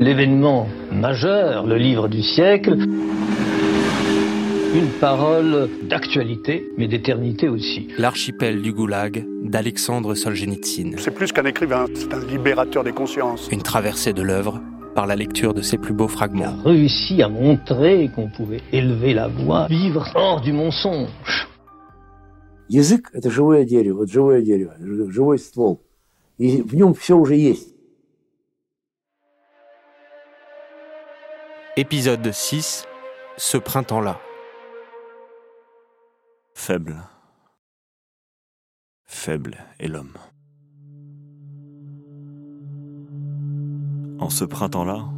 l'événement majeur, le livre du siècle, une parole d'actualité, mais d'éternité aussi. L'archipel du Goulag d'Alexandre Solzhenitsyn. C'est plus qu'un écrivain, c'est un libérateur des consciences. Une traversée de l'œuvre par la lecture de ses plus beaux fragments. Il a réussi à montrer qu'on pouvait élever la voix, vivre hors du mensonge. Язык – это живое дерево, вот живое дерево, живой ствол. И в нем все уже есть. Épisode 6 Ce printemps-là. Faible. Faible est l'homme. En ce printemps-là,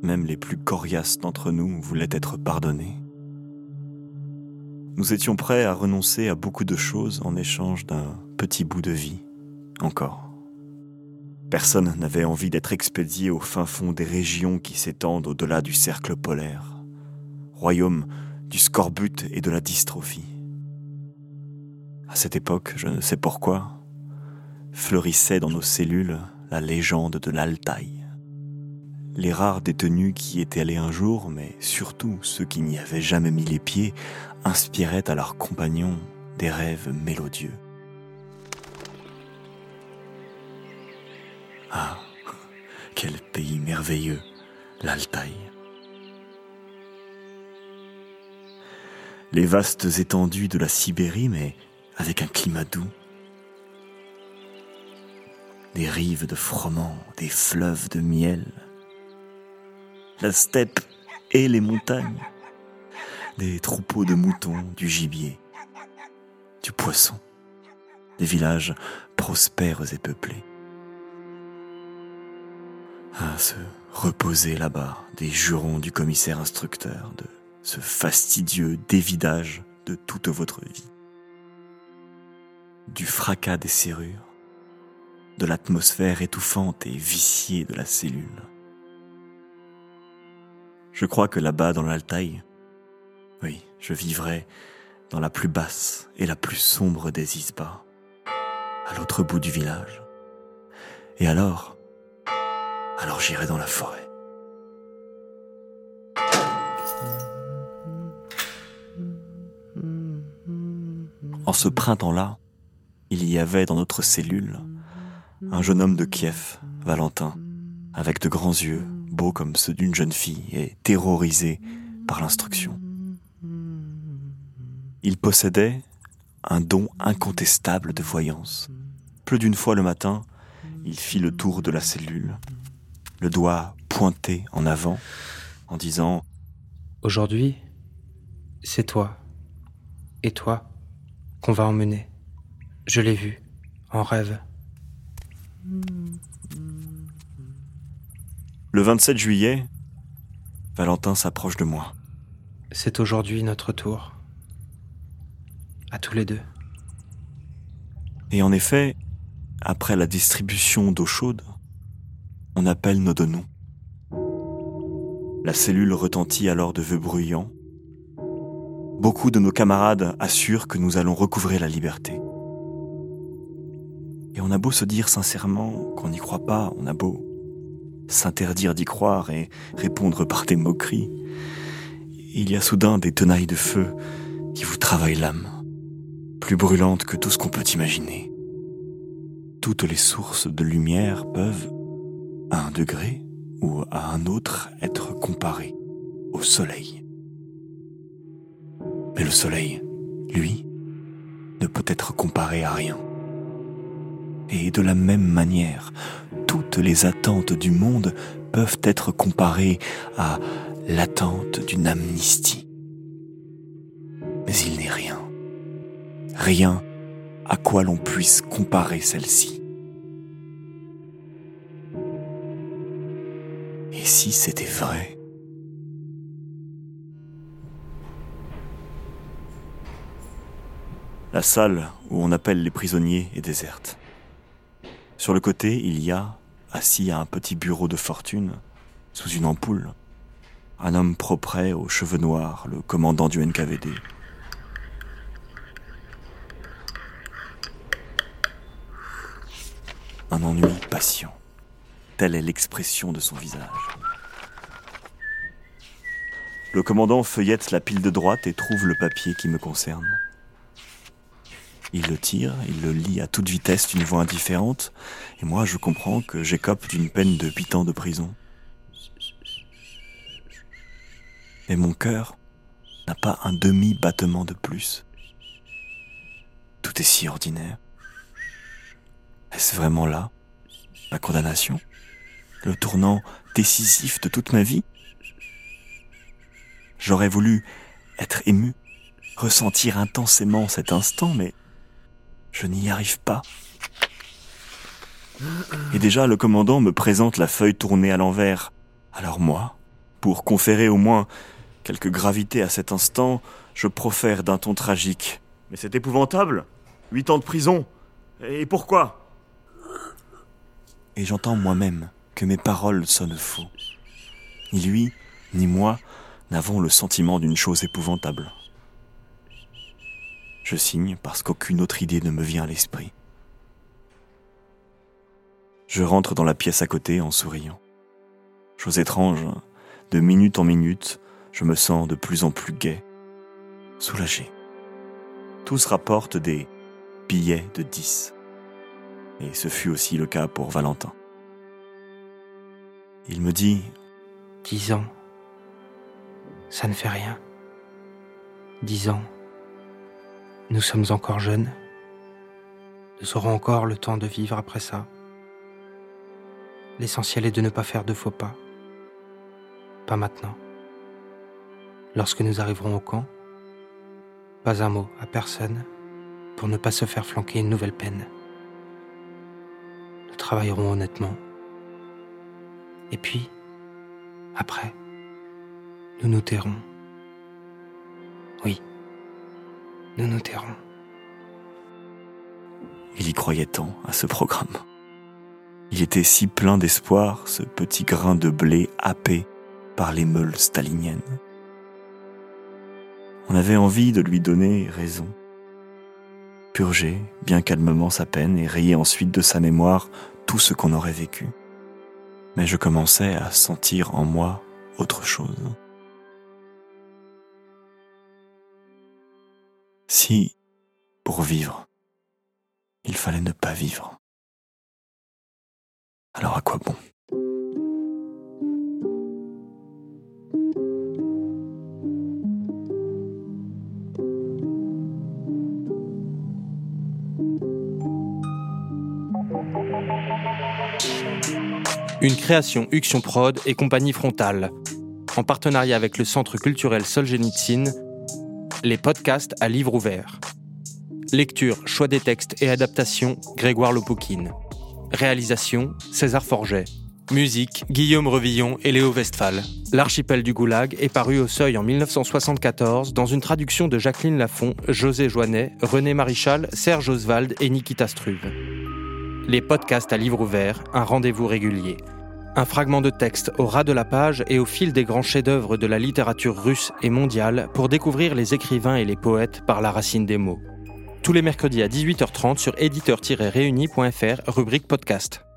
même les plus coriaces d'entre nous voulaient être pardonnés. Nous étions prêts à renoncer à beaucoup de choses en échange d'un petit bout de vie, encore. Personne n'avait envie d'être expédié au fin fond des régions qui s'étendent au-delà du cercle polaire, royaume du scorbut et de la dystrophie. À cette époque, je ne sais pourquoi, fleurissait dans nos cellules la légende de l'Altaï. Les rares détenus qui y étaient allés un jour, mais surtout ceux qui n'y avaient jamais mis les pieds, inspiraient à leurs compagnons des rêves mélodieux. Quel pays merveilleux, l'Altaï. Les vastes étendues de la Sibérie, mais avec un climat doux. Des rives de froment, des fleuves de miel. La steppe et les montagnes. Des troupeaux de moutons, du gibier, du poisson. Des villages prospères et peuplés. À se reposer là-bas des jurons du commissaire instructeur, de ce fastidieux dévidage de toute votre vie. Du fracas des serrures, de l'atmosphère étouffante et viciée de la cellule. Je crois que là-bas dans l'Altaï, oui, je vivrai dans la plus basse et la plus sombre des isbas, à l'autre bout du village. Et alors, alors j'irai dans la forêt. En ce printemps-là, il y avait dans notre cellule un jeune homme de Kiev, Valentin, avec de grands yeux, beaux comme ceux d'une jeune fille et terrorisé par l'instruction. Il possédait un don incontestable de voyance. Plus d'une fois le matin, il fit le tour de la cellule, le doigt pointé en avant, en disant ⁇ Aujourd'hui, c'est toi et toi qu'on va emmener. Je l'ai vu, en rêve. Le 27 juillet, Valentin s'approche de moi. C'est aujourd'hui notre tour. À tous les deux. Et en effet, après la distribution d'eau chaude, appelle nos deux noms. La cellule retentit alors de vœux bruyants. Beaucoup de nos camarades assurent que nous allons recouvrer la liberté. Et on a beau se dire sincèrement qu'on n'y croit pas, on a beau s'interdire d'y croire et répondre par des moqueries, il y a soudain des tenailles de feu qui vous travaillent l'âme, plus brûlantes que tout ce qu'on peut imaginer. Toutes les sources de lumière peuvent, à un degré ou à un autre, être comparées au soleil. Mais le soleil, lui, ne peut être comparé à rien. Et de la même manière, toutes les attentes du monde peuvent être comparées à l'attente d'une amnistie. Mais il n'est rien, rien à quoi l'on puisse comparer celle-ci. Si c'était vrai La salle où on appelle les prisonniers est déserte. Sur le côté, il y a, assis à un petit bureau de fortune, sous une ampoule, un homme propre aux cheveux noirs, le commandant du NKVD. Un ennui patient. telle est l'expression de son visage. Le commandant feuillette la pile de droite et trouve le papier qui me concerne. Il le tire, il le lit à toute vitesse d'une voix indifférente, et moi je comprends que j'écope d'une peine de huit ans de prison. Mais mon cœur n'a pas un demi-battement de plus. Tout est si ordinaire. Est-ce vraiment là, ma condamnation? Le tournant décisif de toute ma vie? J'aurais voulu être ému, ressentir intensément cet instant, mais je n'y arrive pas. Et déjà, le commandant me présente la feuille tournée à l'envers. Alors moi, pour conférer au moins quelque gravité à cet instant, je profère d'un ton tragique. Mais c'est épouvantable Huit ans de prison Et pourquoi? Et j'entends moi-même que mes paroles sonnent faux. Ni lui, ni moi n'avons le sentiment d'une chose épouvantable. Je signe parce qu'aucune autre idée ne me vient à l'esprit. Je rentre dans la pièce à côté en souriant. Chose étrange, de minute en minute, je me sens de plus en plus gai, soulagé. Tous rapportent des billets de 10. Et ce fut aussi le cas pour Valentin. Il me dit Dix ans, ça ne fait rien. Dix ans, nous sommes encore jeunes. Nous aurons encore le temps de vivre après ça. L'essentiel est de ne pas faire de faux pas. Pas maintenant. Lorsque nous arriverons au camp, pas un mot à personne pour ne pas se faire flanquer une nouvelle peine. Nous travaillerons honnêtement. Et puis, après, nous nous tairons. Oui, nous nous tairons. Il y croyait tant à ce programme. Il était si plein d'espoir, ce petit grain de blé happé par les meules staliniennes. On avait envie de lui donner raison. Purger bien calmement sa peine et rayer ensuite de sa mémoire tout ce qu'on aurait vécu. Mais je commençais à sentir en moi autre chose. Si, pour vivre, il fallait ne pas vivre, alors à quoi bon? Une création Uction Prod et compagnie frontale. En partenariat avec le Centre culturel Solzhenitsyn, les podcasts à livre ouvert. Lecture, choix des textes et adaptation, Grégoire Lopoukine. Réalisation, César Forget. Musique, Guillaume Revillon et Léo Westphal. L'archipel du Goulag est paru au seuil en 1974 dans une traduction de Jacqueline Lafont, José Joannet, René Marichal, Serge Oswald et Nikita Struve les podcasts à livre ouvert, un rendez-vous régulier. Un fragment de texte au ras de la page et au fil des grands chefs-d'œuvre de la littérature russe et mondiale pour découvrir les écrivains et les poètes par la racine des mots. Tous les mercredis à 18h30 sur éditeur-réuni.fr, rubrique podcast.